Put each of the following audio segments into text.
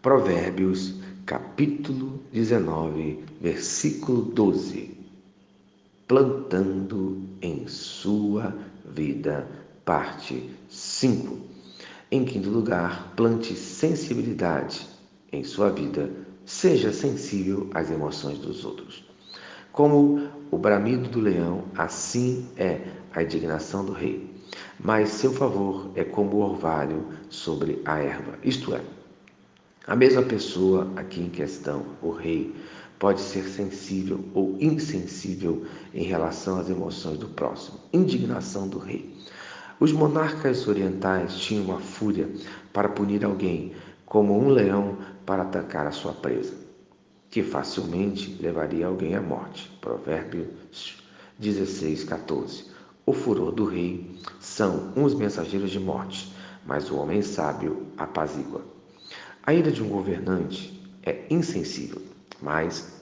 Provérbios, capítulo 19, versículo 12. Plantando em sua vida, parte 5. Em quinto lugar, plante sensibilidade em sua vida, seja sensível às emoções dos outros. Como o bramido do leão, assim é a indignação do rei. Mas seu favor é como o orvalho sobre a erva, isto é, a mesma pessoa aqui em questão, o rei, pode ser sensível ou insensível em relação às emoções do próximo. Indignação do rei. Os monarcas orientais tinham a fúria para punir alguém, como um leão para atacar a sua presa, que facilmente levaria alguém à morte. Provérbios 16, 14. O furor do rei são uns mensageiros de morte, mas o homem sábio apazigua. A ira de um governante é insensível, mas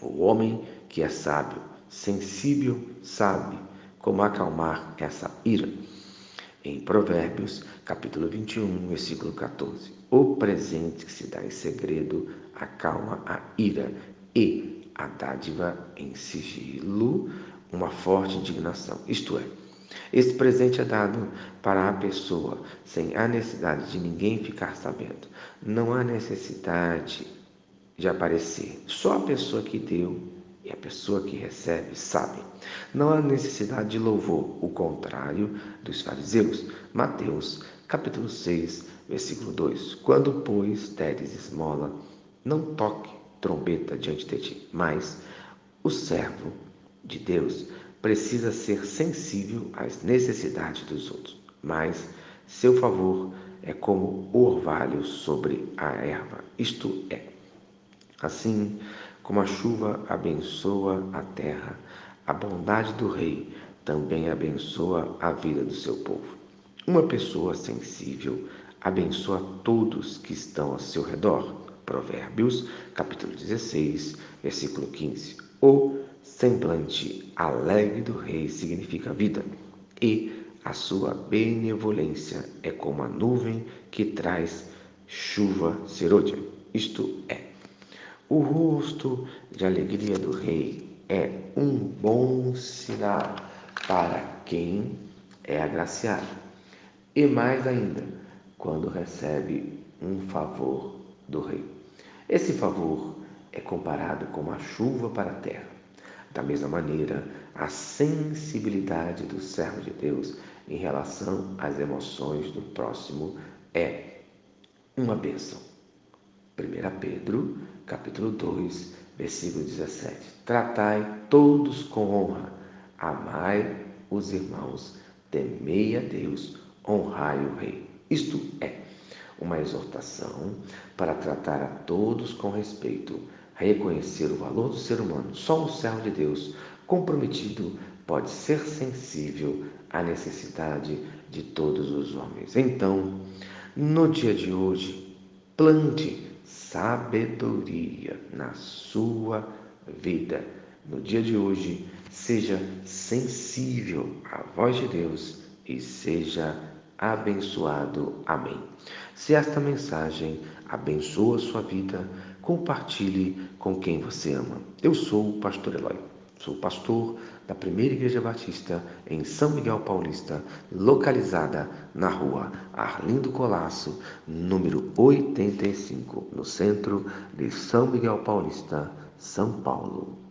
o homem que é sábio, sensível, sabe como acalmar essa ira. Em Provérbios, capítulo 21, versículo 14. O presente que se dá em segredo acalma a ira e a dádiva em sigilo, uma forte indignação. Isto é, esse presente é dado para a pessoa sem a necessidade de ninguém ficar sabendo. Não há necessidade de aparecer. Só a pessoa que deu e a pessoa que recebe sabe. Não há necessidade de louvor, o contrário dos fariseus. Mateus, capítulo 6, versículo 2. Quando, pois, deres esmola, não toque trombeta diante de ti, mas o servo de Deus precisa ser sensível às necessidades dos outros, mas seu favor é como orvalho sobre a erva, isto é, assim como a chuva abençoa a terra, a bondade do rei também abençoa a vida do seu povo. Uma pessoa sensível abençoa todos que estão ao seu redor. Provérbios, capítulo 16, versículo 15. O semblante alegre do rei significa vida, e a sua benevolência é como a nuvem que traz chuva serôdia. Isto é, o rosto de alegria do rei é um bom sinal para quem é agraciado. E mais ainda, quando recebe um favor do rei. Esse favor é comparado com a chuva para a terra. Da mesma maneira, a sensibilidade do servo de Deus em relação às emoções do próximo é uma bênção. 1 Pedro, capítulo 2, versículo 17. Tratai todos com honra, amai os irmãos, temei a Deus, honrai o rei. Isto é uma exortação para tratar a todos com respeito, reconhecer o valor do ser humano. Só um servo de Deus comprometido pode ser sensível à necessidade de todos os homens. Então, no dia de hoje, plante sabedoria na sua vida. No dia de hoje, seja sensível à voz de Deus e seja abençoado. Amém. Se esta mensagem abençoa sua vida, compartilhe com quem você ama. Eu sou o pastor Eloy. Sou pastor da Primeira Igreja Batista em São Miguel Paulista, localizada na rua Arlindo Colasso, número 85, no centro de São Miguel Paulista, São Paulo.